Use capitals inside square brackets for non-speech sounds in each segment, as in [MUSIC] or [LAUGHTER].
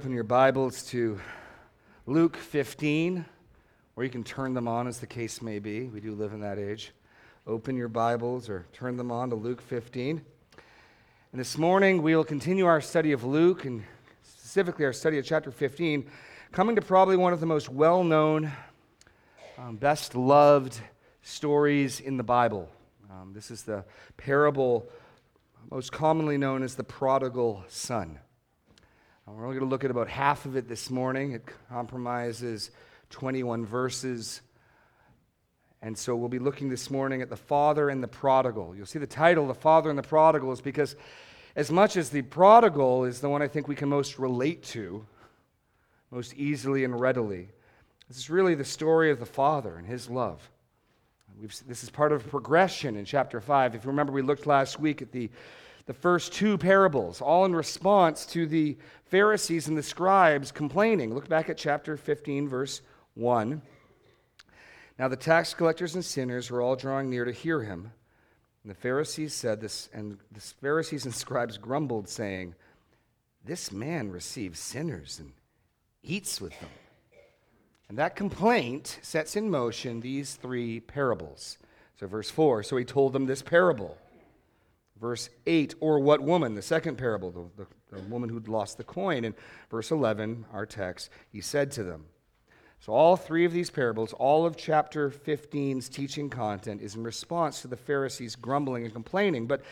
Open your Bibles to Luke 15, or you can turn them on as the case may be. We do live in that age. Open your Bibles or turn them on to Luke 15. And this morning we will continue our study of Luke, and specifically our study of chapter 15, coming to probably one of the most well known, um, best loved stories in the Bible. Um, this is the parable most commonly known as the prodigal son. We're only going to look at about half of it this morning. It compromises 21 verses. And so we'll be looking this morning at the father and the prodigal. You'll see the title, The Father and the Prodigal, is because as much as the prodigal is the one I think we can most relate to, most easily and readily, this is really the story of the father and his love. We've, this is part of a progression in chapter 5. If you remember, we looked last week at the the first two parables, all in response to the Pharisees and the scribes complaining. Look back at chapter 15, verse 1. Now the tax collectors and sinners were all drawing near to hear him. And the Pharisees said this, and the Pharisees and scribes grumbled, saying, This man receives sinners and eats with them. And that complaint sets in motion these three parables. So, verse 4 So he told them this parable. Verse 8, or what woman? The second parable, the, the, the woman who'd lost the coin. And verse 11, our text, he said to them. So, all three of these parables, all of chapter 15's teaching content is in response to the Pharisees grumbling and complaining. But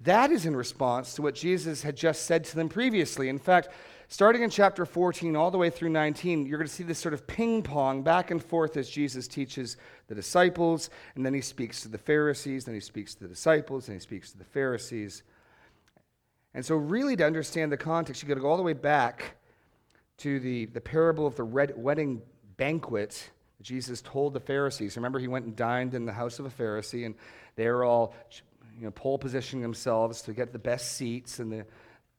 that is in response to what Jesus had just said to them previously. In fact, starting in chapter 14 all the way through 19, you're going to see this sort of ping pong back and forth as Jesus teaches the disciples, and then he speaks to the Pharisees, then he speaks to the disciples, and he speaks to the Pharisees. And so, really, to understand the context, you've got to go all the way back to the, the parable of the red wedding banquet that Jesus told the Pharisees. Remember, he went and dined in the house of a Pharisee, and they were all you know, pole positioning themselves to get the best seats, and the,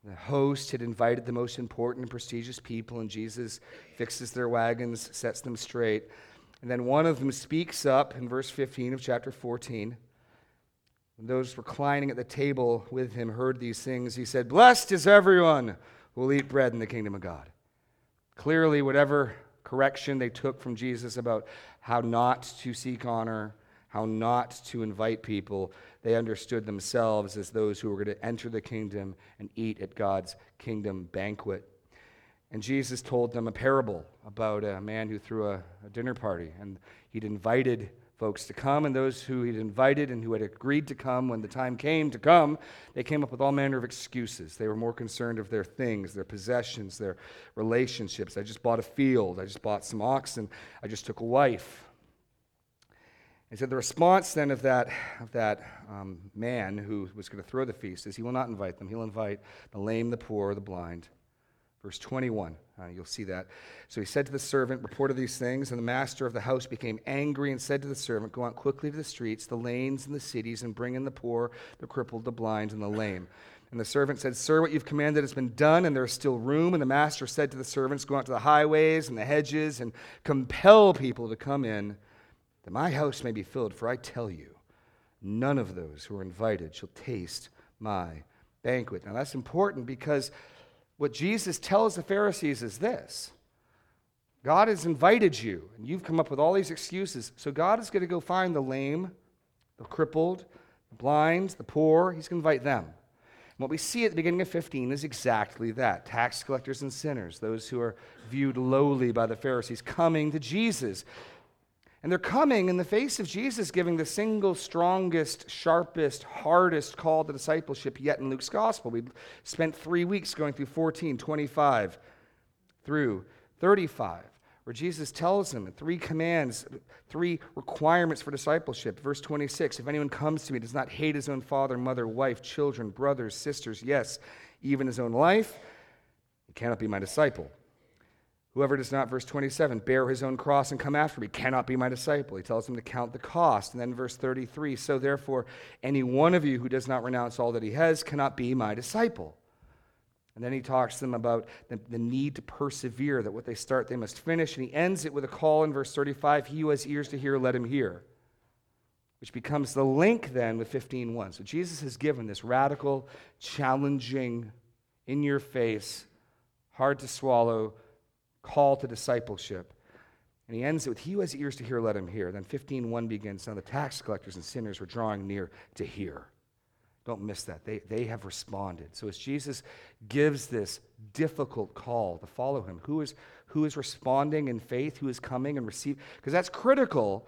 the host had invited the most important and prestigious people, and Jesus fixes their wagons, sets them straight. And then one of them speaks up in verse 15 of chapter 14. When those reclining at the table with him heard these things, he said, Blessed is everyone who will eat bread in the kingdom of God. Clearly, whatever correction they took from Jesus about how not to seek honor, how not to invite people, they understood themselves as those who were going to enter the kingdom and eat at God's kingdom banquet. And Jesus told them a parable about a man who threw a, a, dinner party. And he'd invited folks to come, and those who he'd invited and who had agreed to come when the time came to come, they came up with all manner of excuses. They were more concerned of their things, their possessions, their relationships. I just bought a field, I just bought some oxen, I just took a wife. And so the response then of that, of that um, man who was going to throw the feast is he will not invite them. He'll invite the lame, the poor, the blind. Verse 21, uh, you'll see that. So he said to the servant, reported these things, and the master of the house became angry and said to the servant, Go out quickly to the streets, the lanes, and the cities, and bring in the poor, the crippled, the blind, and the lame. And the servant said, Sir, what you've commanded has been done, and there is still room. And the master said to the servants, Go out to the highways and the hedges, and compel people to come in that my house may be filled. For I tell you, none of those who are invited shall taste my banquet. Now that's important because what Jesus tells the Pharisees is this God has invited you, and you've come up with all these excuses. So God is going to go find the lame, the crippled, the blind, the poor. He's going to invite them. And what we see at the beginning of 15 is exactly that tax collectors and sinners, those who are viewed lowly by the Pharisees, coming to Jesus and they're coming in the face of Jesus giving the single strongest, sharpest, hardest call to discipleship yet in Luke's gospel. We spent three weeks going through 14, 25 through 35, where Jesus tells them three commands, three requirements for discipleship. Verse 26 If anyone comes to me, does not hate his own father, mother, wife, children, brothers, sisters, yes, even his own life, he cannot be my disciple. Whoever does not, verse 27, bear his own cross and come after me cannot be my disciple. He tells him to count the cost. And then verse 33, so therefore, any one of you who does not renounce all that he has cannot be my disciple. And then he talks to them about the, the, need to persevere, that what they start, they must finish. And he ends it with a call in verse 35 He who has ears to hear, let him hear. Which becomes the link then with 15.1. So Jesus has given this radical, challenging, in your face hard to swallow call to discipleship. And he ends it with, He who has ears to hear, let him hear. Then 15.1 begins, Now the tax collectors and sinners were drawing near to hear. Don't miss that. They, they have responded. So as Jesus gives this difficult call to follow him, who is, who is responding in faith, who is coming and receiving? Because that's critical,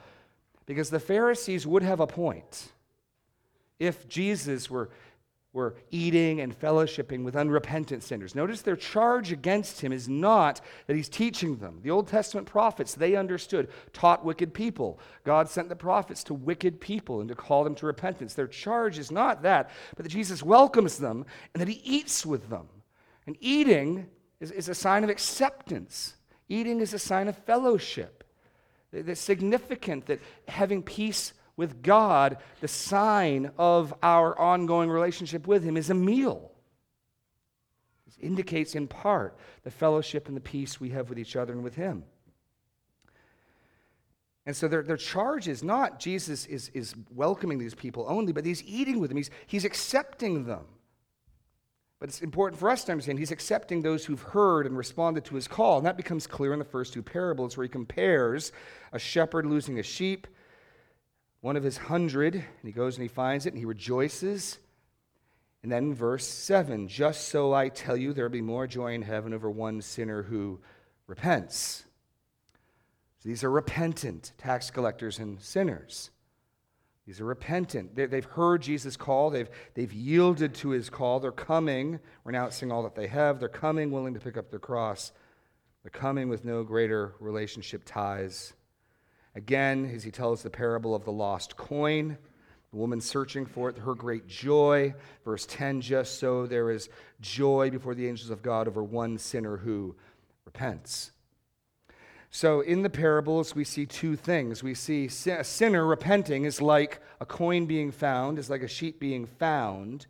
because the Pharisees would have a point. If Jesus were were eating and fellowshipping with unrepentant sinners. Notice their charge against him is not that he's teaching them. The Old Testament prophets, they understood, taught wicked people. God sent the prophets to wicked people and to call them to repentance. Their charge is not that, but that Jesus welcomes them and that he eats with them. And eating is, is a sign of acceptance, eating is a sign of fellowship. It's significant that having peace with God, the sign of our ongoing relationship with Him is a meal. It indicates in part the fellowship and the peace we have with each other and with Him. And so their, their charge is not Jesus is, is welcoming these people only, but he's eating with them, he's, he's accepting them. But it's important for us to understand he's accepting those who've heard and responded to his call. And that becomes clear in the first two parables where he compares a shepherd losing a sheep one of his hundred, and he goes and he finds it and he rejoices. And then verse 7 just so I tell you, there will be more joy in heaven over one sinner who repents. So these are repentant tax collectors and sinners. These are repentant. They, have heard Jesus' call. They've, they've yielded to his call. They're coming, renouncing all that they have. They're coming willing to pick up their cross. They're coming with no greater relationship ties Again, as he tells the parable of the lost coin, the woman searching for it, her great joy. Verse 10 just so there is joy before the angels of God over one sinner who repents. So, in the parables, we see two things. We see a sinner repenting is like a coin being found, is like a sheep being found.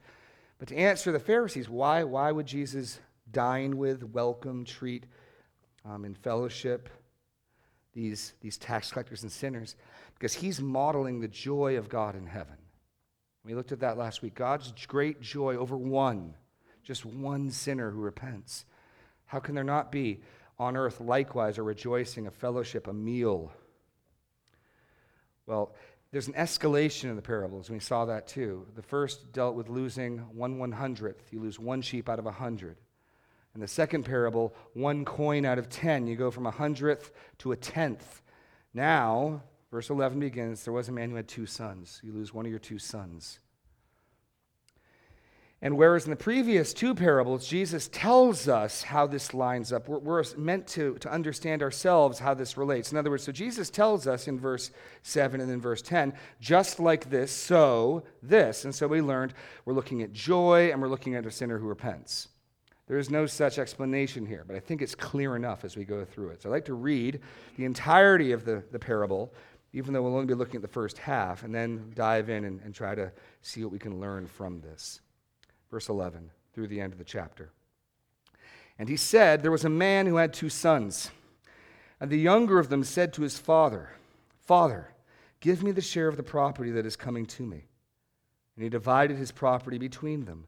But to answer the Pharisees, why, why would Jesus dine with, welcome, treat um, in fellowship? These, these tax collectors and sinners because he's modeling the joy of God in heaven. We looked at that last week. God's great joy over one, just one sinner who repents. How can there not be on earth likewise a rejoicing, a fellowship, a meal? Well, there's an escalation in the parables, and we saw that too. The first dealt with losing one one hundredth. You lose one sheep out of a hundred. In the second parable, one coin out of ten. You go from a hundredth to a tenth. Now, verse 11 begins there was a man who had two sons. You lose one of your two sons. And whereas in the previous two parables, Jesus tells us how this lines up, we're, we're, meant to, to understand ourselves how this relates. In other words, so Jesus tells us in verse 7 and then verse 10, just like this, so this. And so we learned we're looking at joy and we're looking at a sinner who repents. There is no such explanation here, but I think it's clear enough as we go through it. So I'd like to read the entirety of the, the parable, even though we'll only be looking at the first half, and then dive in and, and try to see what we can learn from this. Verse 11 through the end of the chapter. And he said, There was a man who had two sons. And the younger of them said to his father, Father, give me the share of the property that is coming to me. And he divided his property between them.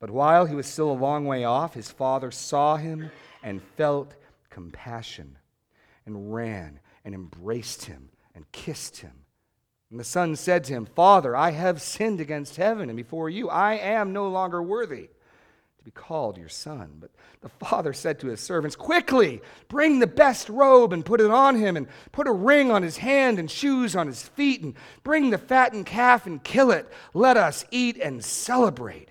But while he was still a long way off, his father saw him and felt compassion and ran and embraced him and kissed him. And the son said to him, Father, I have sinned against heaven and before you. I am no longer worthy to be called your son. But the father said to his servants, Quickly, bring the best robe and put it on him, and put a ring on his hand and shoes on his feet, and bring the fattened calf and kill it. Let us eat and celebrate.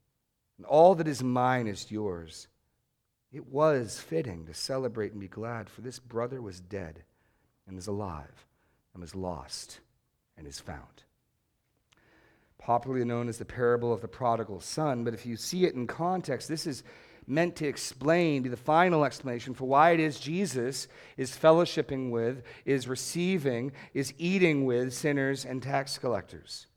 and all that is mine is yours. It was fitting to celebrate and be glad, for this brother was dead and is alive, and was lost and is found. Popularly known as the parable of the prodigal son, but if you see it in context, this is meant to explain, be the final explanation for why it is Jesus is fellowshipping with, is receiving, is eating with sinners and tax collectors.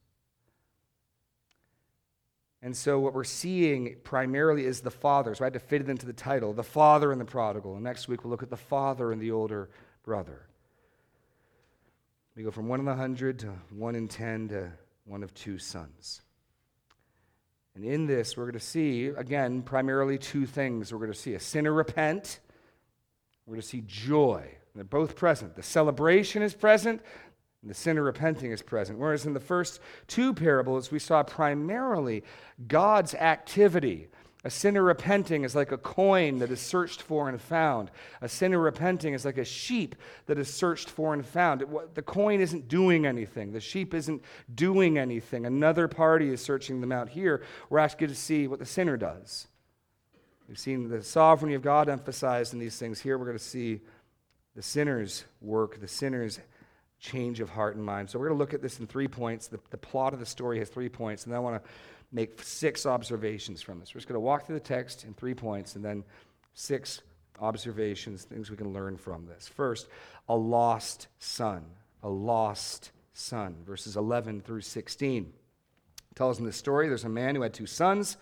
And so, what we're seeing primarily is the father. So, I had to fit it into the title the father and the prodigal. And next week, we'll look at the father and the older brother. We go from one in a hundred to one in ten to one of two sons. And in this, we're going to see, again, primarily two things. We're going to see a sinner repent, we're going to see joy. And they're both present. The celebration is present, and the sinner repenting is present. Whereas in the first two parables, we saw primarily God's activity. A sinner repenting is like a coin that is searched for and found. A sinner repenting is like a sheep that is searched for and found. the coin isn't doing anything, the sheep isn't doing anything. Another party is searching them out. Here, we're actually to see what the sinner does. We've seen the sovereignty of God emphasized in these things. Here, we're going to see the sinner's work, the sinner's change of heart and mind. So we're going to look at this in three points. The, the plot of the story has three points, and I want to make six observations from this. We're just going to walk through the text in three points, and then six observations, things we can learn from this. First, a lost son. A lost son. Verses 11 through 16. It tells in the story there's a man who had two sons.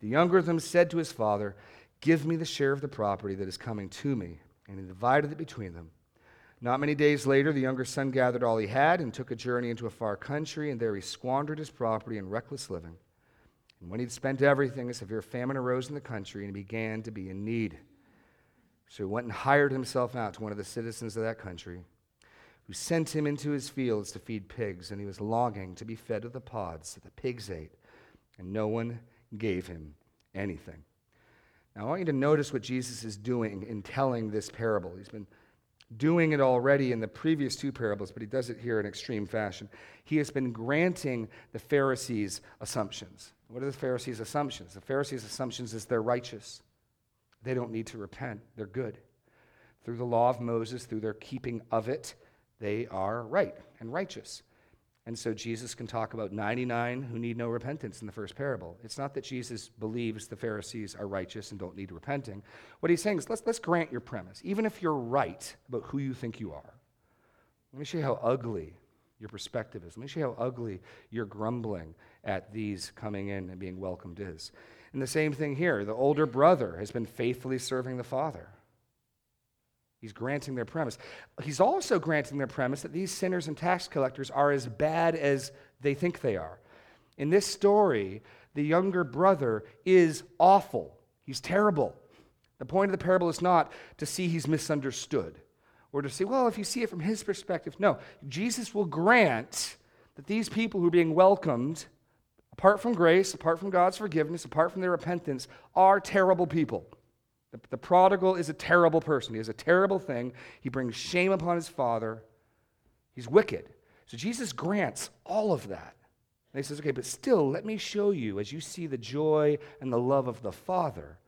The younger of them said to his father, Give me the share of the property that is coming to me. And he divided it between them. Not many days later, the younger son gathered all he had and took a journey into a far country, and there he squandered his property in reckless living. And when he'd spent everything, a severe famine arose in the country, and he began to be in need. So he went and hired himself out to one of the citizens of that country, who sent him into his fields to feed pigs, and he was longing to be fed with the pods that the pigs ate, and no one gave him anything. Now, I want you to notice what Jesus is doing in telling this parable. He's been doing it already in the previous two parables, but he does it here in extreme fashion. He has been granting the Pharisees' assumptions. What are the Pharisees' assumptions? The Pharisees' assumptions is they're righteous. They don't need to repent. They're good. Through the law of Moses, through their keeping of it, they are right and righteous. And so Jesus can talk about 99 who need no repentance in the first parable. It's not that Jesus believes the Pharisees are righteous and don't need repenting. What he's saying is let's, let's grant your premise, even if you're right about who you think you are. Let me show you how ugly your perspective is. Let me show you how ugly your grumbling at these coming in and being welcomed is. And the same thing here the older brother has been faithfully serving the father. He's granting their premise. He's also granting their premise that these sinners and tax collectors are as bad as they think they are. In this story, the younger brother is awful. He's terrible. The point of the parable is not to see he's misunderstood or to say, well, if you see it from his perspective. No, Jesus will grant that these people who are being welcomed, apart from grace, apart from God's forgiveness, apart from their repentance, are terrible people. The, the prodigal is a terrible person. He has a terrible thing. He brings shame upon his father. He's wicked. So Jesus grants all of that. And he says, okay, but still, let me show you, as you see the joy and the love of the Father,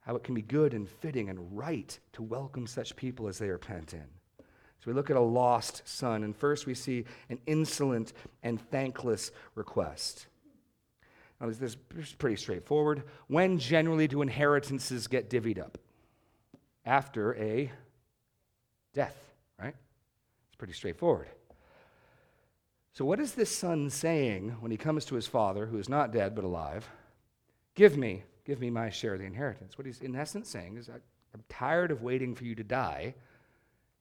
how it can be good and fitting and right to welcome such people as they repent in. So we look at a lost son, and first we see an insolent and thankless request. Now, this is pretty straightforward. When generally do inheritances get divvied up? After a death, right? It's pretty straightforward. So, what is this son saying when he comes to his father, who is not dead but alive? Give me, give me my share of the inheritance. What he's in essence saying is, I'm tired of waiting for you to die.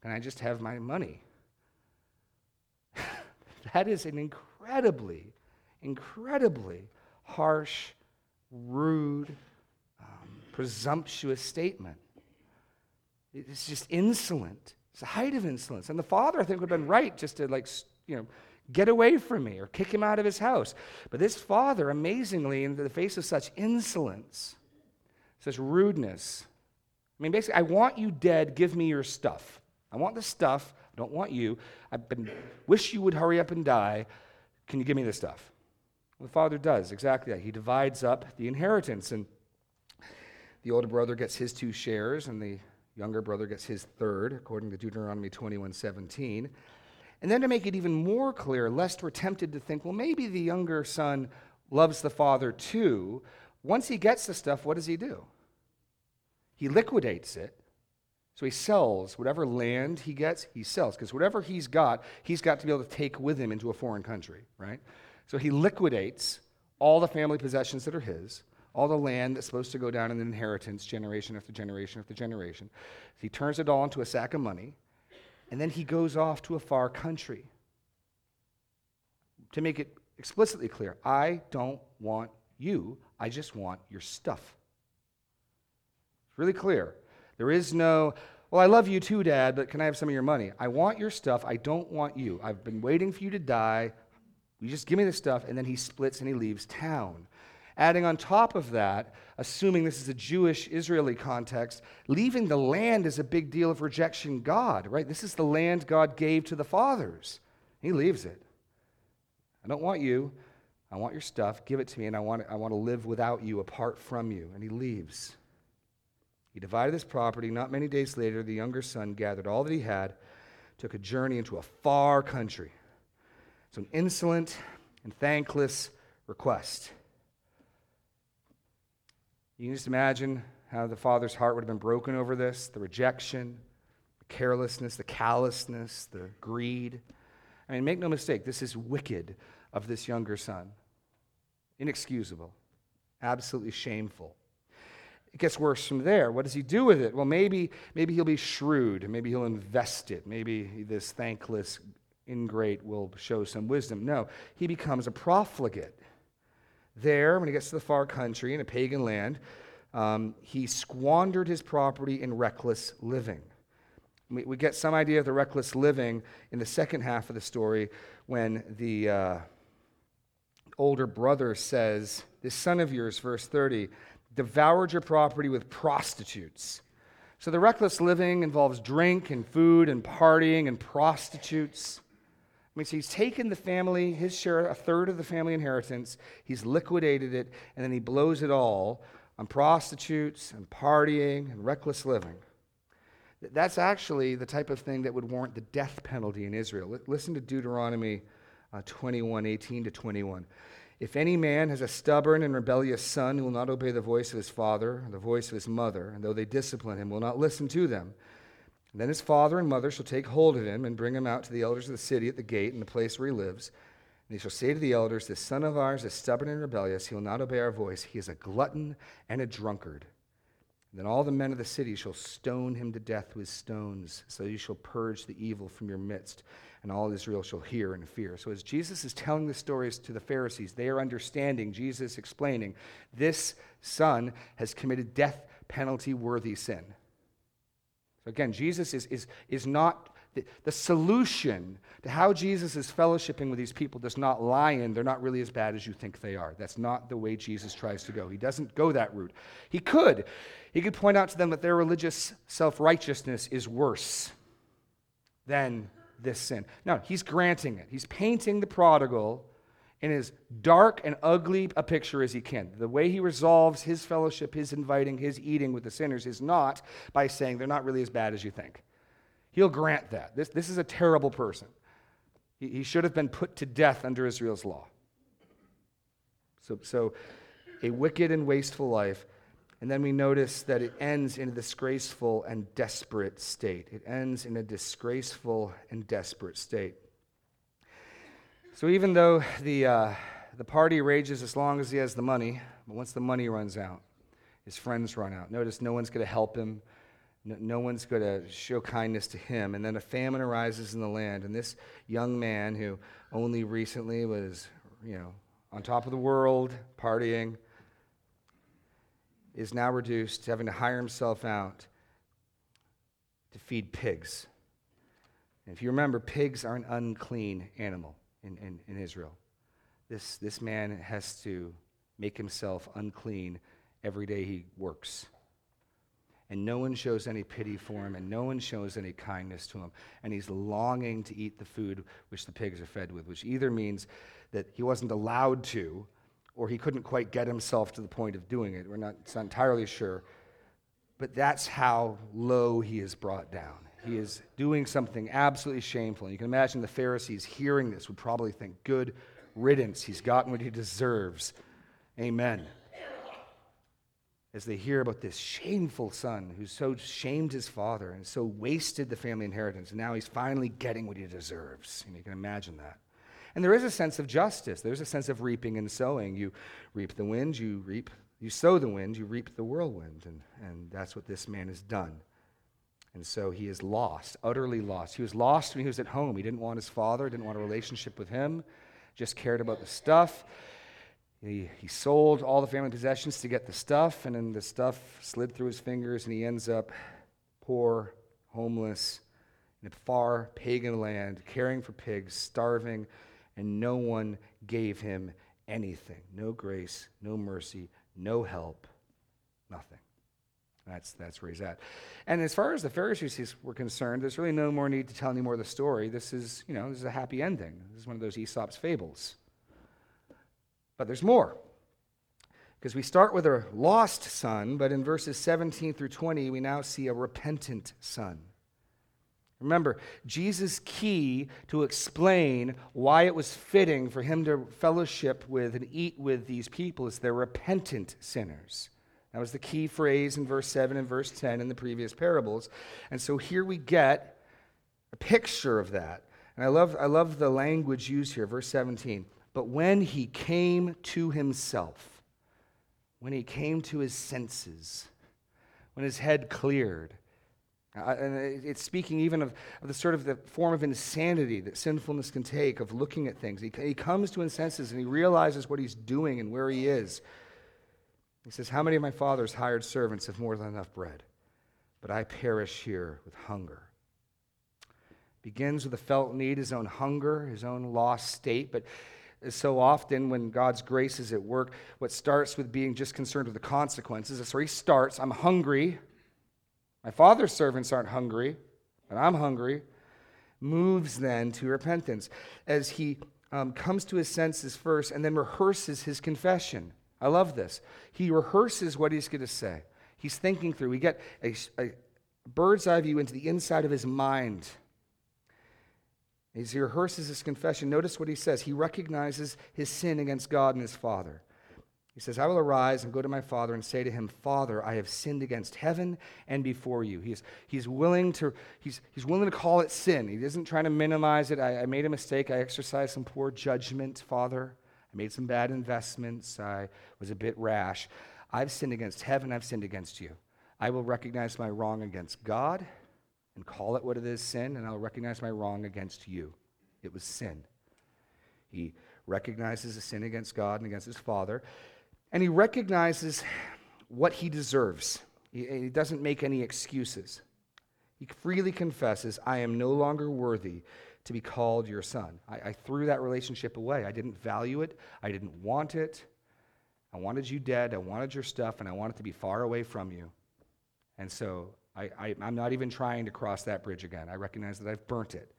Can I just have my money? [LAUGHS] that is an incredibly, incredibly harsh, rude, um, presumptuous statement. It's just insolent. It's the height of insolence. And the father, I think, would have been right just to, like, you know, get away from me or kick him out of his house. But this father, amazingly, in the face of such insolence, such rudeness, I mean, basically, I want you dead, give me your stuff. I want the stuff, I don't want you. I wish you would hurry up and die. Can you give me the stuff? The father does exactly that. He divides up the inheritance, and the older brother gets his two shares, and the younger brother gets his third, according to Deuteronomy 21 17. And then to make it even more clear, lest we're tempted to think, well, maybe the younger son loves the father too, once he gets the stuff, what does he do? He liquidates it. So he sells whatever land he gets, he sells. Because whatever he's got, he's got to be able to take with him into a foreign country, right? So he liquidates all the family possessions that are his, all the land that's supposed to go down in inheritance generation after generation after generation. He turns it all into a sack of money and then he goes off to a far country. To make it explicitly clear, I don't want you, I just want your stuff. It's really clear. There is no, well, I love you too, Dad, but can I have some of your money? I want your stuff. I don't want you. I've been waiting for you to die. You just give me the stuff. And then he splits and he leaves town. Adding on top of that, assuming this is a Jewish Israeli context, leaving the land is a big deal of rejection God, right? This is the land God gave to the fathers. He leaves it. I don't want you. I want your stuff. Give it to me, and I want, I want to live without you, apart from you. And he leaves. He divided his property. Not many days later, the younger son gathered all that he had, took a journey into a far country. It's an insolent and thankless request. You can just imagine how the father's heart would have been broken over this the rejection, the carelessness, the callousness, the greed. I mean, make no mistake, this is wicked of this younger son. Inexcusable, absolutely shameful. It gets worse from there. What does he do with it? Well, maybe, maybe he'll be shrewd. Maybe he'll invest it. Maybe this thankless ingrate will show some wisdom. No, he becomes a profligate. There, when he gets to the far country in a pagan land, um, he squandered his property in reckless living. We, we, get some idea of the reckless living in the second half of the story when the uh, older brother says, This son of yours, verse 30, devoured your property with prostitutes. So the reckless living involves drink and food and partying and prostitutes. I mean, he's taken the family, his share, a third of the family inheritance, he's liquidated it, and then he blows it all on prostitutes and partying and reckless living. That's actually the type of thing that would warrant the death penalty in Israel. Listen to Deuteronomy uh, 21 18 to 21. If any man has a stubborn and rebellious son who will not obey the voice of his father, the voice of his mother, and though they discipline him, will not listen to them, and then his father and mother shall take hold of him and bring him out to the elders of the city at the gate in the place where he lives. And he shall say to the elders, This son of ours is stubborn and rebellious. He will not obey our voice. He is a glutton and a drunkard. And then all the men of the city shall stone him to death with stones, so you shall purge the evil from your midst. And all Israel shall hear and fear. So, as Jesus is telling the stories to the Pharisees, they are understanding, Jesus explaining, this son has committed death penalty worthy sin. So again, Jesus is, is, is not the, solution to how Jesus is fellowshipping with these people does not lie in they're not really as bad as you think they are. That's not the way Jesus tries to go. He doesn't go that route. He could. He could point out to them that their religious self righteousness is worse than this sin. No, he's granting it. He's painting the prodigal in as dark and ugly a picture as he can. The way he resolves his fellowship, his inviting, his eating with the sinners is not by saying they're not really as bad as you think. He'll grant that. This, this is a terrible person. He, he should have been put to death under Israel's law. So, so, a wicked and wasteful life. And then we notice that it ends in a disgraceful and desperate state. It ends in a disgraceful and desperate state. So even though the, uh, the party rages as long as he has the money, but once the money runs out, his friends run out. Notice no one's going to help him. No, no one's going to show kindness to him. And then a famine arises in the land. And this young man who only recently was, you know, on top of the world, partying, is now reduced to having to hire himself out to feed pigs. And if you remember, pigs are an unclean animal in, in, in Israel. This, this man has to make himself unclean every day he works. And no one shows any pity for him, and no one shows any kindness to him. And he's longing to eat the food which the pigs are fed with, which either means that he wasn't allowed to, or he couldn't quite get himself to the point of doing it. We're not, not entirely sure. But that's how low he is brought down. He is doing something absolutely shameful. And you can imagine the Pharisees hearing this would probably think, good riddance. He's gotten what he deserves. Amen. As they hear about this shameful son who so shamed his father and so wasted the family inheritance, and now he's finally getting what he deserves. And you can imagine that. And there is a sense of justice. There's a sense of reaping and sowing. You reap the wind, you reap, you sow the wind, you reap the whirlwind. And, and that's what this man has done. And so he is lost, utterly lost. He was lost when he was at home. He didn't want his father, didn't want a relationship with him, just cared about the stuff. He, he sold all the family possessions to get the stuff, and then the stuff slid through his fingers, and he ends up poor, homeless, in a far pagan land, caring for pigs, starving, and no one gave him anything no grace, no mercy, no help, nothing. That's, that's where he's at. And as far as the Pharisees were concerned, there's really no more need to tell any more of the story. This is, you know, this is a happy ending. This is one of those Aesop's fables. But there's more. Because we start with a lost son, but in verses 17 through 20, we now see a repentant son. Remember, Jesus' key to explain why it was fitting for him to fellowship with and eat with these people is they're repentant sinners. That was the key phrase in verse 7 and verse 10 in the previous parables. And so here we get a picture of that. And I love, I love the language used here, verse 17. But when he came to himself, when he came to his senses, when his head cleared, uh, and it's speaking even of, of, the sort of the form of insanity that sinfulness can take of looking at things. He, he comes to his senses and he realizes what he's doing and where he is. He says, How many of my father's hired servants have more than enough bread? But I perish here with hunger. Begins with a felt need, his own hunger, his own lost state. But so often when God's grace is at work, what starts with being just concerned with the consequences, that's where he starts. I'm hungry. My father's servants aren't hungry, but I'm hungry. Moves then to repentance as he um, comes to his senses first and then rehearses his confession. I love this. He rehearses what he's going to say. He's thinking through. We get a, a bird's eye view into the inside of his mind. As he rehearses his confession, notice what he says. He recognizes his sin against God and his Father. He says, I will arise and go to my father and say to him, Father, I have sinned against heaven and before you. He's, he's, willing, to, he's, he's willing to call it sin. He isn't trying to minimize it. I, I made a mistake. I exercised some poor judgment, Father. Made some bad investments. I was a bit rash. I've sinned against heaven. I've sinned against you. I will recognize my wrong against God and call it what it is sin, and I'll recognize my wrong against you. It was sin. He recognizes a sin against God and against his Father, and he recognizes what he deserves. He doesn't make any excuses. He freely confesses, I am no longer worthy to be called your son. I, I, threw that relationship away. I didn't value it. I didn't want it. I wanted you dead. I wanted your stuff, and I wanted to be far away from you. And so I, am not even trying to cross that bridge again. I recognize that I've burnt it,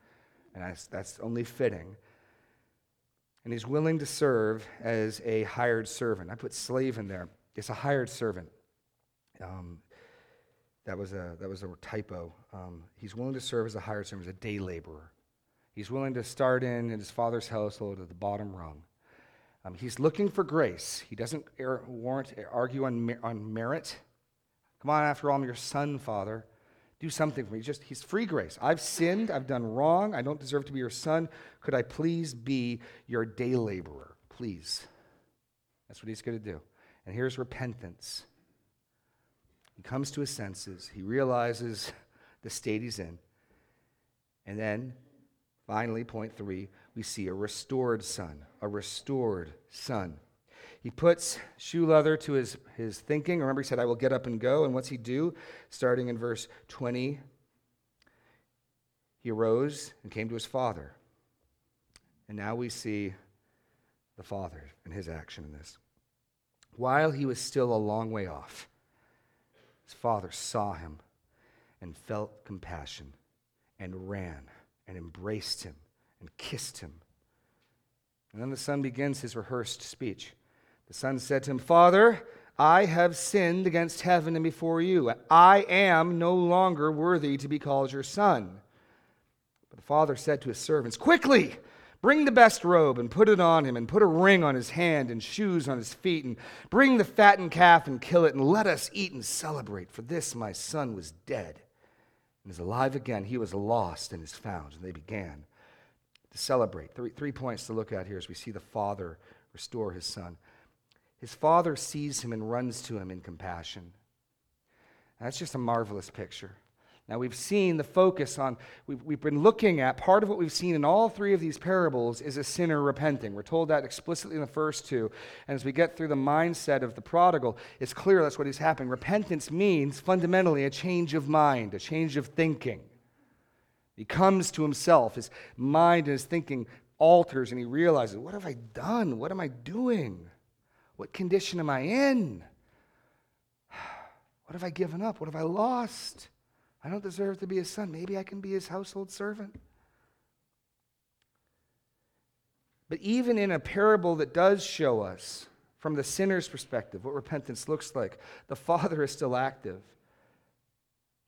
and I, that's only fitting. and he's willing to serve as a hired servant. I put slave in there. It's a hired servant. Um, that was a that was a typo. Um, he's willing to serve as a hired servant, as a day laborer. He's willing to start in, in his father's household at the bottom rung. Um, he's looking for grace. He doesn't er, warrant argue on, on merit. Come on, after all, I'm your son, Father. Do something for me. Just he's free grace. I've sinned. I've done wrong. I don't deserve to be your son. Could I please be your day laborer? Please. That's what he's going to do. And here's repentance. He comes to his senses. He realizes [LAUGHS] the state he's in. And then, finally, point three, we see a restored son. A restored son. He puts shoe leather to his, his thinking. Remember, he said, I will get up and go. And what's he do? Starting in verse 20, he arose and came to his father. And now we see the father and his action in this. While he was still a long way off, his father saw him and felt compassion and ran and embraced him and kissed him. And then the son begins his rehearsed speech. The son said to him, Father, I have sinned against heaven and before you. I am no longer worthy to be called your son. But the father said to his servants, Quickly! Bring the best robe and put it on him, and put a ring on his hand and shoes on his feet, and bring the fattened calf and kill it, and let us eat and celebrate. For this my son was dead and is alive again. He was lost and is found. And they began to celebrate. Three, three points to look at here as we see the father restore his son. His father sees him and runs to him in compassion. That's just a marvelous picture. Now, we've seen the focus on, we've, we've been looking at, part of what we've seen in all three of these parables is a sinner repenting. We're told that explicitly in the first two. And as we get through the mindset of the prodigal, it's clear that's what is happening. Repentance means fundamentally a change of mind, a change of thinking. He comes to himself, his mind and his thinking alters, and he realizes, What have I done? What am I doing? What condition am I in? [SIGHS] What have I given up? What have I lost? I don't deserve to be his son. Maybe I can be his household servant. But even in a parable that does show us, from the sinner's perspective, what repentance looks like, the father is still active.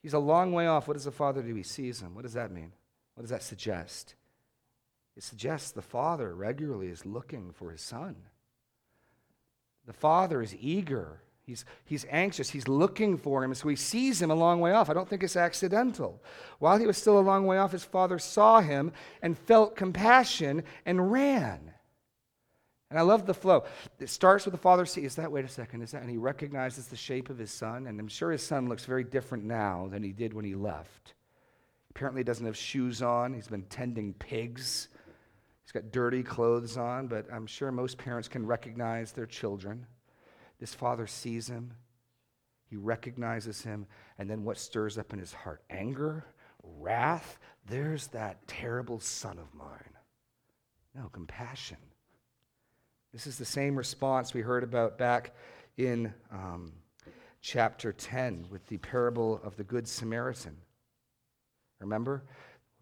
He's a long way off. What does the father do? He sees him. What does that mean? What does that suggest? It suggests the father regularly is looking for his son. The father is eager He's, he's anxious. He's looking for him. So he sees him a long way off. I don't think it's accidental. While he was still a long way off, his father saw him and felt compassion and ran. And I love the flow. It starts with the father sees is that, wait a second, is that? And he recognizes the shape of his son. And I'm sure his son looks very different now than he did when he left. Apparently, he doesn't have shoes on. He's been tending pigs. He's got dirty clothes on, but I'm sure most parents can recognize their children. This father sees him, he recognizes him, and then what stirs up in his heart? Anger, wrath. There's that terrible son of mine. No, compassion. This is the same response we heard about back in um, chapter 10 with the parable of the Good Samaritan. Remember?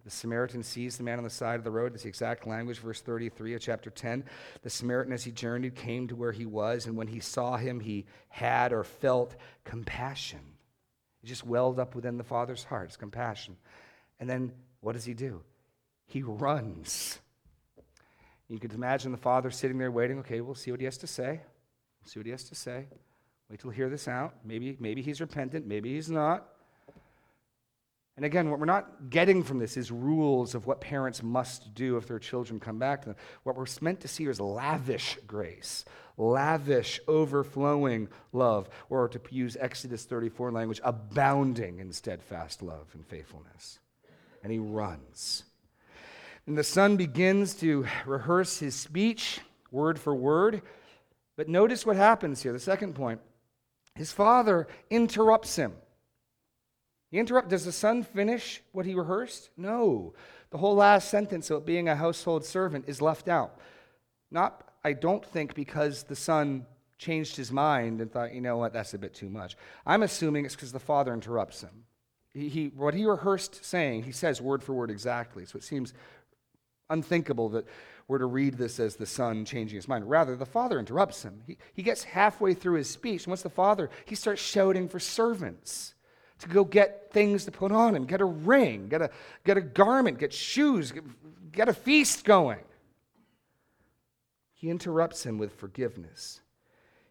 The Samaritan sees the man on the side of the road. It's the exact language, verse 33 of chapter 10. The Samaritan, as he journeyed, came to where he was, and when he saw him, he had or felt compassion. It just welled up within the Father's heart, it's compassion. And then what does he do? He runs. You could imagine the Father sitting there waiting. Okay, we'll see what he has to say. We'll see what he has to say. Wait till hear this out. Maybe, maybe he's repentant, maybe he's not. And again, what we're not getting from this is rules of what parents must do if their children come back to them. What we're meant to see is lavish grace, lavish, overflowing love, or to use Exodus 34 language, abounding in steadfast love and faithfulness. And he runs. And the son begins to rehearse his speech, word for word. But notice what happens here. The second point his father interrupts him. He interrupt. Does the son finish what he rehearsed? No. The whole last sentence of being a household servant is left out. Not, I don't think, because the son changed his mind and thought, you know what, that's a bit too much. I'm assuming it's because the father interrupts him. He, he, what he rehearsed saying, he says word for word exactly. So it seems unthinkable that we're to read this as the son changing his mind. Rather, the father interrupts him. He, he gets halfway through his speech, and what's the father? He starts shouting for servants to go get things to put on him get a ring, get a, get a garment, get shoes, get, get a feast going. He interrupts him with forgiveness.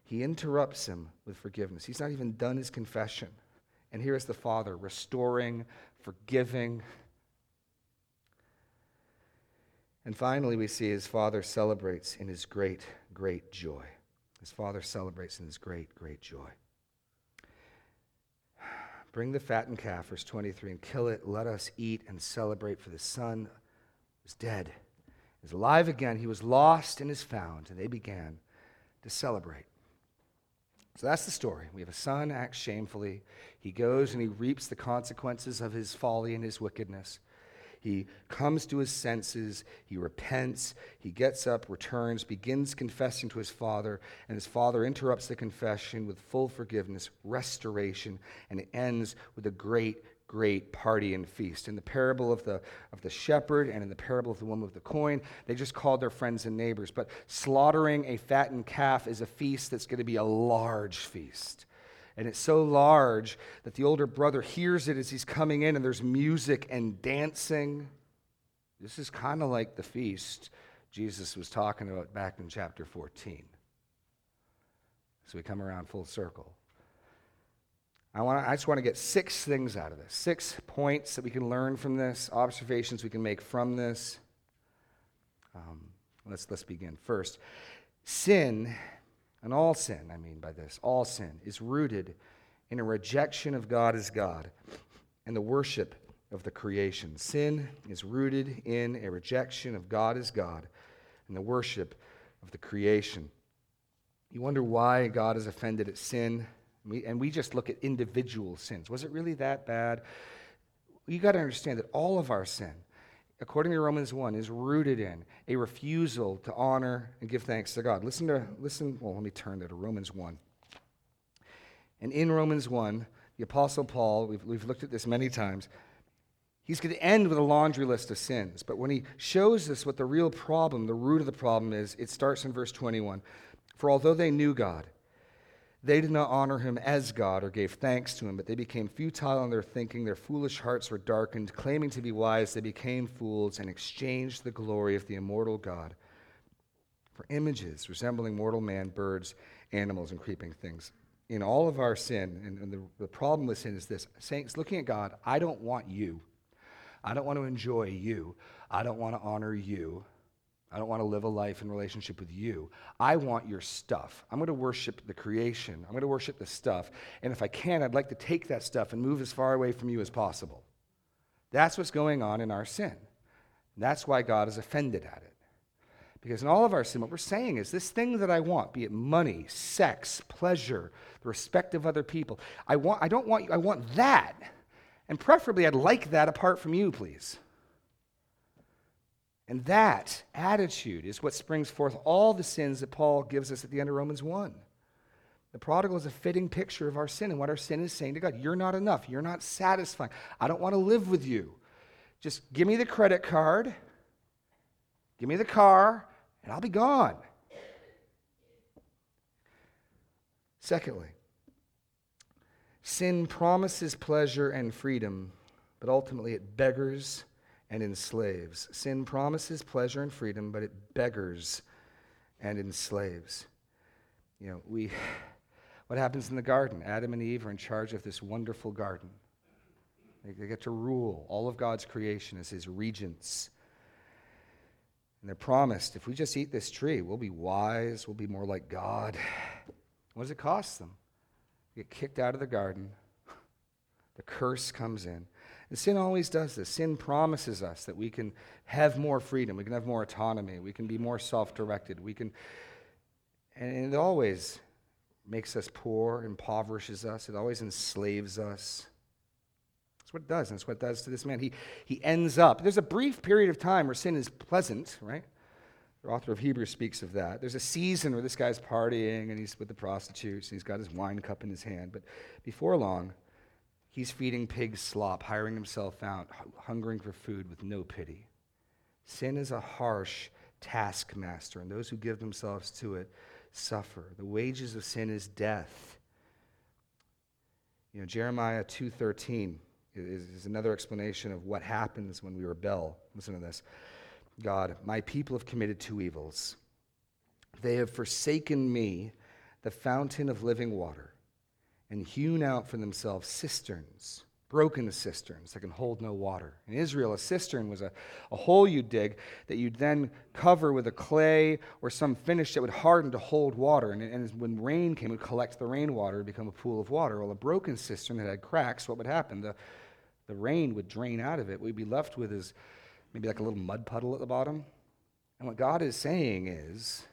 He interrupts him with forgiveness. He's not even done his confession. And here is the Father restoring, forgiving. And finally, we see his Father celebrates in his great, great joy. His Father celebrates in his great, great joy. Bring the fattened calf, verse 23, and kill it. Let us eat and celebrate, for the son was dead, is alive again. He was lost and is found. And they began to celebrate. So that's the story. We have a son acts shamefully. He goes and he reaps the consequences of his folly and his wickedness. He comes to his senses, he repents, he gets up, returns, begins confessing to his father, and his father interrupts the confession with full forgiveness, restoration, and it ends with a great great party and feast. In the parable of the, of the shepherd and in the parable of the woman with the coin, they just called their friends and neighbors. But slaughtering a fattened calf is a feast that's going to be a large feast. And it's so large that the older brother hears it as he's coming in, and there's music and dancing. This is kind of like the feast Jesus was talking about back in chapter 14. So we come around full circle. I, want I just want to get six things out of this, six points that we can learn from this, observations we can make from this. Um, let's, let's begin. First, sin, and all sin, I mean by this, all sin, is rooted in a rejection of God as God and the worship of the creation. Sin is rooted in a rejection of God as God and the worship of the creation. You wonder why God is offended at sin? We, and we just look at individual sins. Was it really that bad? You got to understand that all of our sin, according to Romans 1, is rooted in a refusal to honor and give thanks to God. Listen to, listen, well, let me turn there to Romans 1. And in Romans 1, the Apostle Paul, we've, we've looked at this many times, he's going to end with a laundry list of sins. But when he shows us what the real problem, the root of the problem is, it starts in verse 21. For although they knew God, they did not honor him as God or gave thanks to him, but they became futile in their thinking. Their foolish hearts were darkened. Claiming to be wise, they became fools and exchanged the glory of the immortal God for images resembling mortal man, birds, animals, and creeping things. In all of our sin, and, and the, the problem with sin is this saints looking at God, I don't want you. I don't want to enjoy you. I don't want to honor you. I don't want to live a life in relationship with you. I want your stuff. I'm going to worship the creation. I'm going to worship the stuff. And if I can, I'd like to take that stuff and move as far away from you as possible. That's what's going on in our sin. That's why God is offended at it. Because in all of our sin, what we're saying is this thing that I want, be it money, sex, pleasure, the respect of other people, I, want, I don't want you, I want that. And preferably, I'd like that apart from you, please. And that attitude is what springs forth all the sins that Paul gives us at the end of Romans 1. The prodigal is a fitting picture of our sin and what our sin is saying to God. You're not enough. You're not satisfying. I don't want to live with you. Just give me the credit card, give me the car, and I'll be gone. Secondly, sin promises pleasure and freedom, but ultimately it beggars and enslaves. Sin promises pleasure and freedom, but it beggars and enslaves. You know, we, [SIGHS] what happens in the garden? Adam and Eve are in charge of this wonderful garden. They, get to rule all of God's creation as his regents. And they're promised if we just eat this tree, we'll be wise, we'll be more like God. [SIGHS] What does it cost them? They get kicked out of the garden. [SIGHS] The curse comes in. And sin always does this. Sin promises us that we can have more freedom, we can have more autonomy, we can be more self directed, we can, and it always makes us poor, impoverishes us, it always enslaves us. That's what it does, and that's what it does to this man. He, he ends up, there's a brief period of time where sin is pleasant, right? The author of Hebrews speaks of that. There's a season where this guy's partying and he's with the prostitutes and he's got his wine cup in his hand. But before long, He's feeding pigs slop, hiring himself out, hungering for food with no pity. Sin is a harsh taskmaster, and those who give themselves to it suffer. The wages of sin is death. You know, Jeremiah 2:13 is, is another explanation of what happens when we rebel. Listen to this. God, my people have committed two evils. They have forsaken me, the fountain of living water, and hewn out for themselves cisterns broken cisterns that can hold no water. In Israel, a cistern was a, a hole you'd dig that you'd then cover with a clay or some finish that would harden to hold water. And, and when rain came, it would collect the rainwater and become a pool of water. Well, a broken cistern that had cracks, what would happen? The, the rain would drain out of it. What we'd be left with is maybe like a little mud puddle at the bottom. And what God is saying is,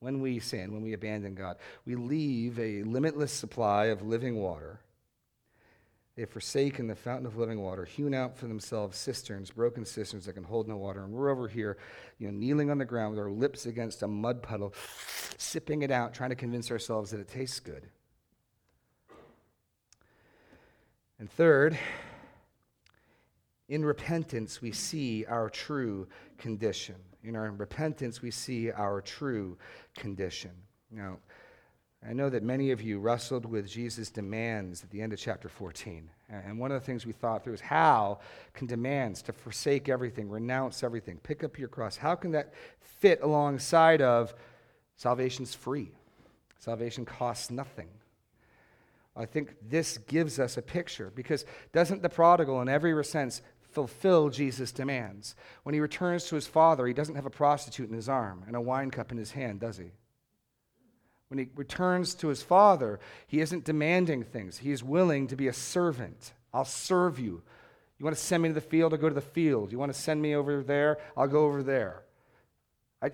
when we sin, when we abandon God, we leave a limitless supply of living water they have forsaken the fountain of living water, hewn out for themselves cisterns, broken cisterns that can hold no water. And we're over here, you know, kneeling on the ground with our lips against a mud puddle, sipping it out, trying to convince ourselves that it tastes good. And third, in repentance, we see our true condition. In our repentance, we see our true condition. Now, I know that many of you wrestled with Jesus' demands at the end of chapter 14. And one of the things we thought through is how can demands to forsake everything, renounce everything, pick up your cross, how can that fit alongside of salvation's free? Salvation costs nothing. I think this gives us a picture because doesn't the prodigal, in every sense, fulfill Jesus' demands? When he returns to his father, he doesn't have a prostitute in his arm and a wine cup in his hand, does he? When he returns to his father, he isn't demanding things. He is willing to be a servant. I'll serve you. You want to send me to the field? I'll go to the field. You want to send me over there? I'll go over there. I,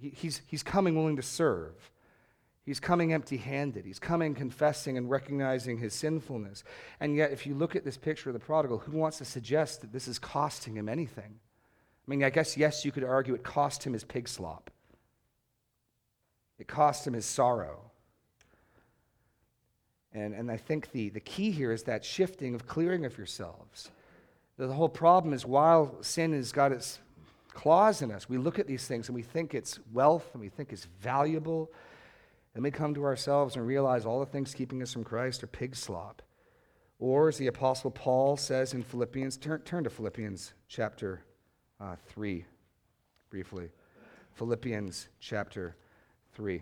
he, he's, he's coming willing to serve. He's coming empty handed. He's coming confessing and recognizing his sinfulness. And yet, if you look at this picture of the prodigal, who wants to suggest that this is costing him anything? I mean, I guess, yes, you could argue it cost him his pig slop. It cost him his sorrow. And, and I think the, the key here is that shifting of clearing of yourselves. The whole problem is while sin has got its claws in us, we look at these things and we think it's wealth and we think it's valuable. And we come to ourselves and realize all the things keeping us from Christ are pig slop. Or, as the Apostle Paul says in Philippians, turn, turn to Philippians chapter uh, 3 briefly. Philippians chapter 3.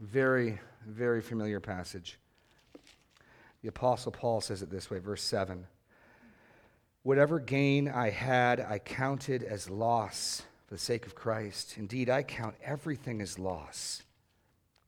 Very, very familiar passage. The Apostle Paul says it this way, verse 7 Whatever gain I had, I counted as loss for the sake of Christ. Indeed, I count everything as loss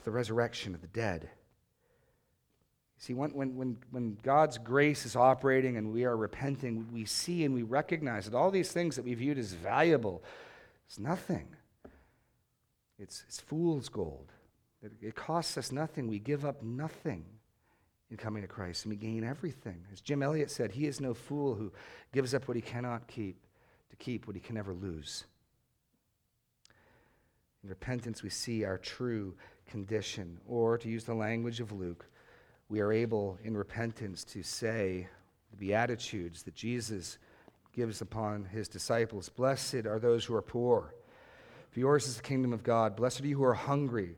to the resurrection of the dead. You see, when, when, when God's grace is operating and we are repenting, we see and we recognize that all these things that we viewed as valuable is nothing it's, it's fool's gold. It, it costs us nothing. We give up nothing in coming to Christ, and we gain everything. As Jim Elliot said, he is no fool who gives up what he cannot keep to keep what he can never lose. In repentance, we see our true condition. Or, to use the language of Luke, we are able in repentance to say the Beatitudes that Jesus gives upon his disciples Blessed are those who are poor for yours is the kingdom of God. Blessed are you who are hungry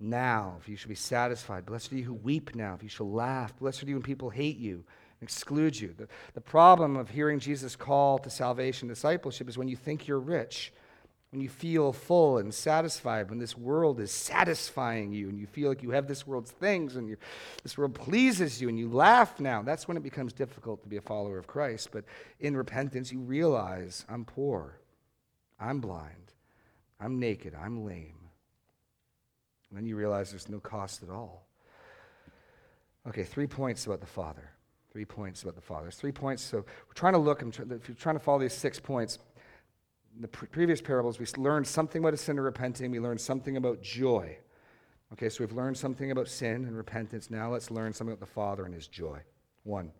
now, if you shall be satisfied. Blessed are you who weep now, if you shall laugh. Blessed are you when people hate you and exclude you. The, the problem of hearing Jesus' call to salvation, discipleship, is when you think you're rich, when you feel full and satisfied, when this world is satisfying you and you feel like you have this world's things and this world pleases you and you laugh now. That's when it becomes difficult to be a follower of Christ. But in repentance, you realize I'm poor, I'm blind. I'm naked, I'm lame. And then you realize there's no cost at all. Okay, three points about the Father. Three points about the Father. There's three points. So we're trying to look, if you're trying to follow these six points, in the pre- previous parables, we learned something about a sinner repenting, we learned something about joy. Okay, so we've learned something about sin and repentance. Now let's learn something about the Father and his joy. One,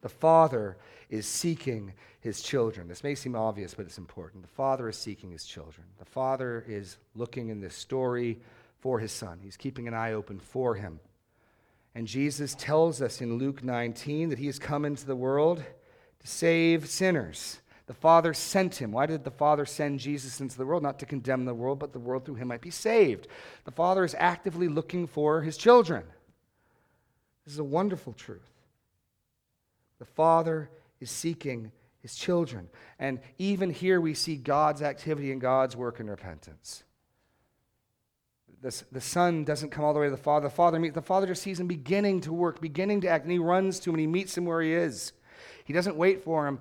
the Father is seeking his children. This may seem obvious, but it's important. The Father is seeking his children. The Father is looking in this story for his Son, he's keeping an eye open for him. And Jesus tells us in Luke 19 that he has come into the world to save sinners. The Father sent him. Why did the Father send Jesus into the world? Not to condemn the world, but the world through him might be saved. The Father is actively looking for his children. This is a wonderful truth. The Father is seeking his children. And even here we see God's activity and God's work in repentance. The, the son doesn't come all the way to the father. The father, meet, the father just sees him beginning to work, beginning to act, and he runs to him and he meets him where he is. He doesn't wait for him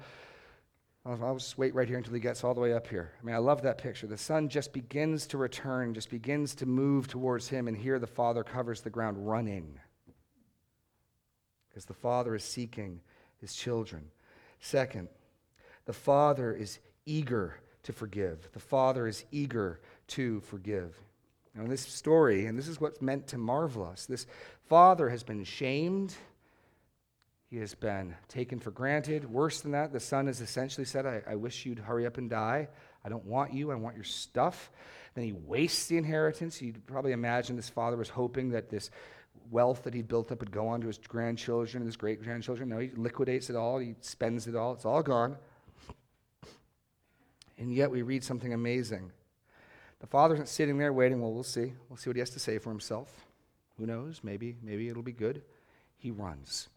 I'll, I'll just wait right here until he gets all the way up here. I mean, I love that picture. The son just begins to return, just begins to move towards him, and here the father covers the ground running. Because the father is seeking his children. Second, the father is eager to forgive. The father is eager to forgive. Now, in this story, and this is what's meant to marvel us, this father has been shamed he has been taken for granted. Worse than that, the son has essentially said, I, I, wish you'd hurry up and die. I don't want you. I want your stuff. Then he wastes the inheritance. You'd probably imagine this father was hoping that this wealth that he built up would go on to his grandchildren and his great grandchildren. No, he liquidates it all. He spends it all. It's all gone. And yet we read something amazing. The father isn't sitting there waiting. Well, we'll see. We'll see what he has to say for himself. Who knows? Maybe, maybe it'll be good. He runs.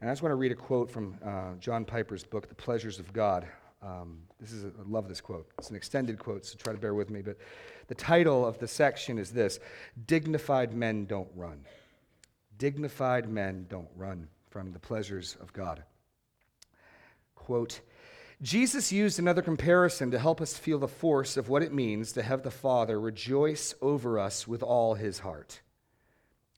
And I just want to read a quote from uh, John Piper's book, The Pleasures of God. Um, this is a, I love this quote. It's an extended quote, so try to bear with me. But the title of the section is this Dignified Men Don't Run. Dignified Men Don't Run from the Pleasures of God. Quote, Jesus used another comparison to help us feel the force of what it means to have the Father rejoice over us with all his heart.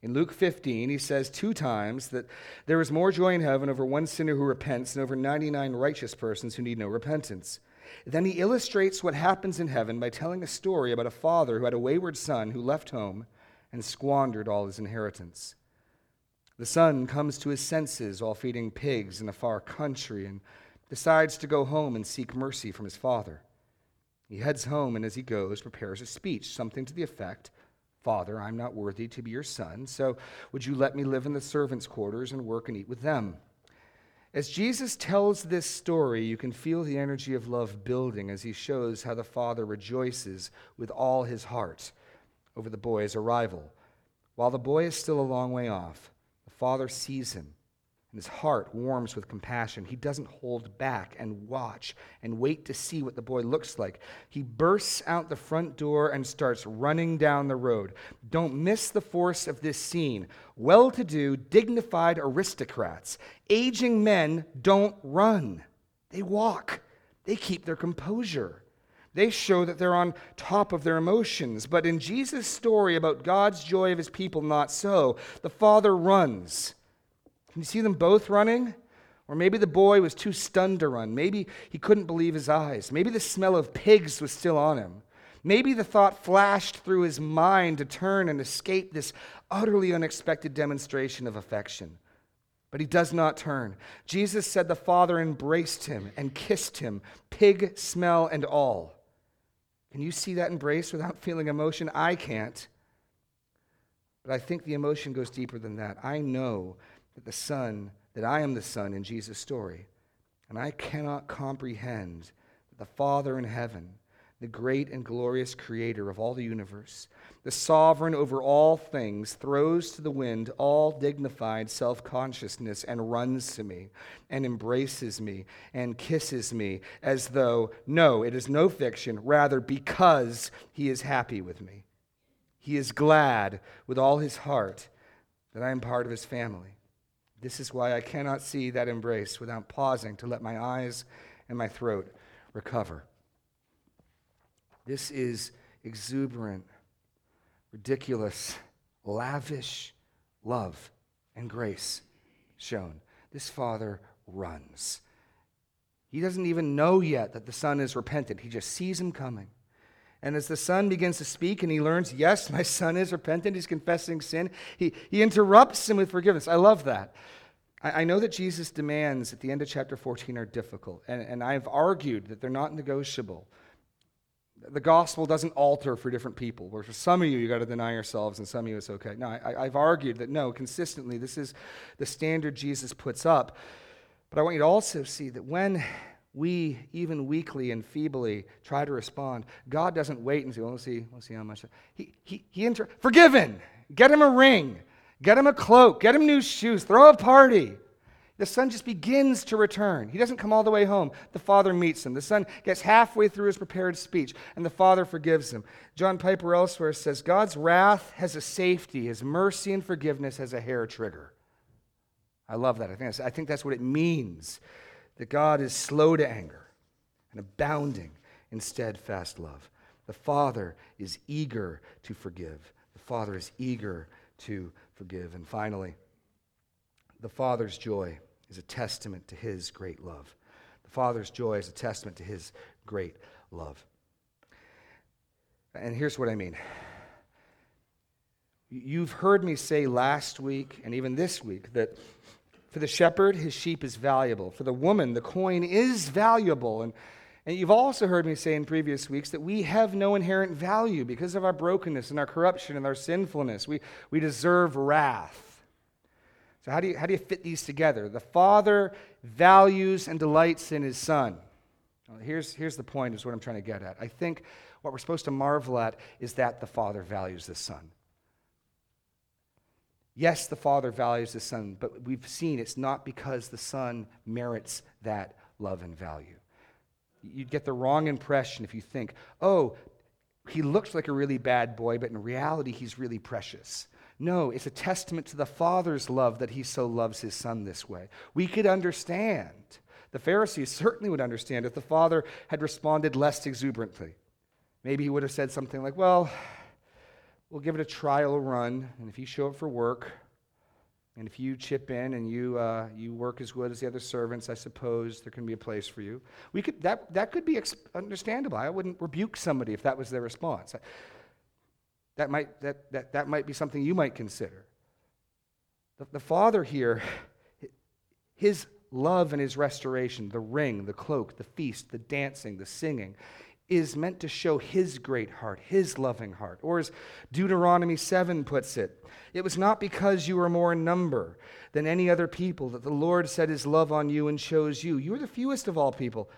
In Luke 15, he says two times that there is more joy in heaven over one sinner who repents than over 99 righteous persons who need no repentance. Then he illustrates what happens in heaven by telling a story about a father who had a wayward son who left home and squandered all his inheritance. The son comes to his senses while feeding pigs in a far country and decides to go home and seek mercy from his father. He heads home and as he goes prepares a speech, something to the effect Father, I'm not worthy to be your son, so would you let me live in the servants' quarters and work and eat with them? As Jesus tells this story, you can feel the energy of love building as he shows how the Father rejoices with all his heart over the boy's arrival. While the boy is still a long way off, the Father sees him and his heart warms with compassion. He doesn't hold back and watch and wait to see what the boy looks like. He bursts out the front door and starts running down the road. Don't miss the force of this scene. Well to do, dignified aristocrats, aging men don't run, they walk, they keep their composure. They show that they're on top of their emotions. But in Jesus' story about God's joy of his people, not so. The Father runs. Can you see them both running? Or maybe the boy was too stunned to run. Maybe he couldn't believe his eyes. Maybe the smell of pigs was still on him. Maybe the thought flashed through his mind to turn and escape this utterly unexpected demonstration of affection. But he does not turn. Jesus said the Father embraced him and kissed him, pig smell and all. Can you see that embrace without [LAUGHS] feeling emotion? I can't. But I think the emotion goes deeper than that. I know that the Son, that I am the Son in Jesus' story. And I cannot comprehend that the Father in heaven, the great and glorious creator of all the universe, the sovereign over all things, throws to the wind all dignified self consciousness and runs to me and embraces me and kisses me as though, no, it is no fiction, rather, because he is happy with me. He is glad with all his heart that I am part of his family. This is why I cannot see that embrace without pausing to let my eyes and my throat recover. This is exuberant, ridiculous, lavish love and grace shown. This father runs. He doesn't even know yet that the son is repentant. He just sees him coming. And as the son begins to speak and he learns, yes, my son is repentant, he's confessing sin, he, he interrupts him with forgiveness. I love that. I, I know that Jesus' demands at the end of chapter 14 are difficult, and, and I've argued that they're not negotiable. The gospel doesn't alter for different people. Where for some of you, you got to deny yourselves, and some of you, it's okay. No, I, I've argued that no, consistently, this is the standard Jesus puts up. But I want you to also see that when we, even weakly and feebly, try to respond, God doesn't wait and say, well, let's see, let's see how much. He, he, he inter- forgiven. Get him a ring. Get him a cloak. Get him new shoes. Throw a party. The son just begins to return. He doesn't come all the way home. The father meets him. The son gets halfway through his prepared speech, and the father forgives him. John Piper elsewhere says God's wrath has a safety, his mercy and forgiveness has a hair trigger. I love that. I think, I think that's what it means that God is slow to anger and abounding in steadfast love. The Father is eager to forgive. The Father is eager to forgive. And finally, the Father's joy is a testament to his great love. The Father's joy is a testament to his great love. And here's what I mean. You've heard me say last week and even this week that for the shepherd, his sheep is valuable. For the woman, the coin is valuable. And, and you've also heard me say in previous weeks that we have no inherent value because of our brokenness and our corruption and our sinfulness. We, we deserve wrath. So, how do, you, how do you fit these together? The Father values and delights in his Son. Well, here's, here's the point, is what I'm trying to get at. I think what we're supposed to marvel at is that the Father values the Son. Yes, the Father values the Son, but we've seen it's not because the Son merits that love and value. You'd get the wrong impression if you think, oh, he looks like a really bad boy, but in reality, he's really precious. No, it's a testament to the Father's love that he so loves his Son this way. We could understand. The Pharisees certainly would understand if the Father had responded less exuberantly. Maybe he would have said something like, well, we'll give it a trial run. And if you show up for work, and if you chip in and you, uh, you work as good as the other servants, I suppose there can be a place for you. We could, that, that could be ex- understandable. I wouldn't rebuke somebody if that was their response. That might, that, that, that might be something you might consider. The, the Father here, his love and his restoration, the ring, the cloak, the feast, the dancing, the singing, is meant to show his great heart, his loving heart. Or as Deuteronomy 7 puts it, it was not because you were more in number than any other people that the Lord set his love on you and chose you. You are the fewest of all people,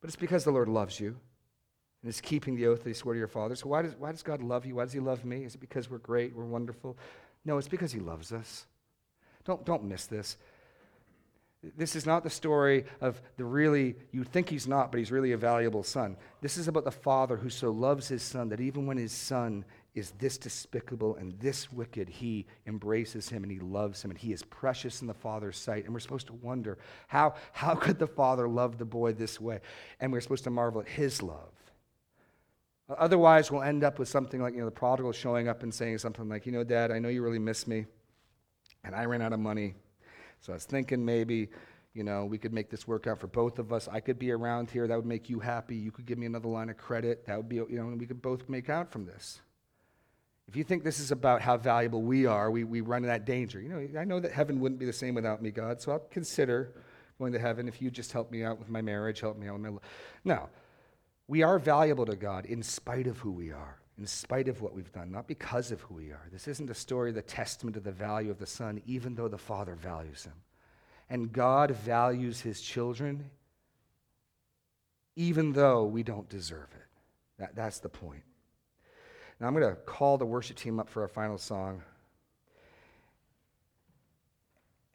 but it's because the Lord loves you and is keeping the oath that he swore to your fathers. So why does, why does God love you? Why does he love me? Is it because we're great, we're wonderful? No, it's because he loves us. Don't, don't miss this. This is not the story of the really, you think he's not, but he's really a valuable son. This is about the father who so loves his son that even when his son is this despicable and this wicked, he embraces him and he loves him and he is precious in the father's sight. And we're supposed to wonder how, how could the father love the boy this way? And we're supposed to marvel at his love. Otherwise, we'll end up with something like, you know, the prodigal showing up and saying something like, you know, Dad, I know you really miss me, and I ran out of money so I was thinking maybe, you know, we could make this work out for both of us. I could be around here. That would make you happy. You could give me another line of credit. That would be, you know, and we could both make out from this. If you think this is about how valuable we are, we, we run that danger. You know, I know that heaven wouldn't be the same without me, God, so I'll consider going to heaven if you just help me out with my marriage, help me out with my. life. No, we are valuable to God in spite of who we are in spite of what we've done, not because of who we are. This isn't a story, the testament of the value of the Son, even though the Father values him. And God values his children, even though we don't deserve it. That, that's the point. Now I'm going to call the worship team up for our final song.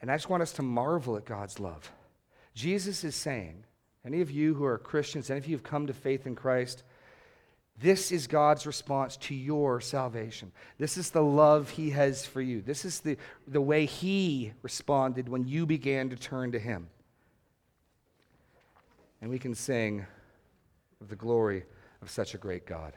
And I just want us to marvel at God's love. Jesus is saying, any of you who are Christians, any of you who have come to faith in Christ, this is God's response to your salvation. This is the love He has for you. This is the, the way He responded when you began to turn to Him. And we can sing of the glory of such a great God.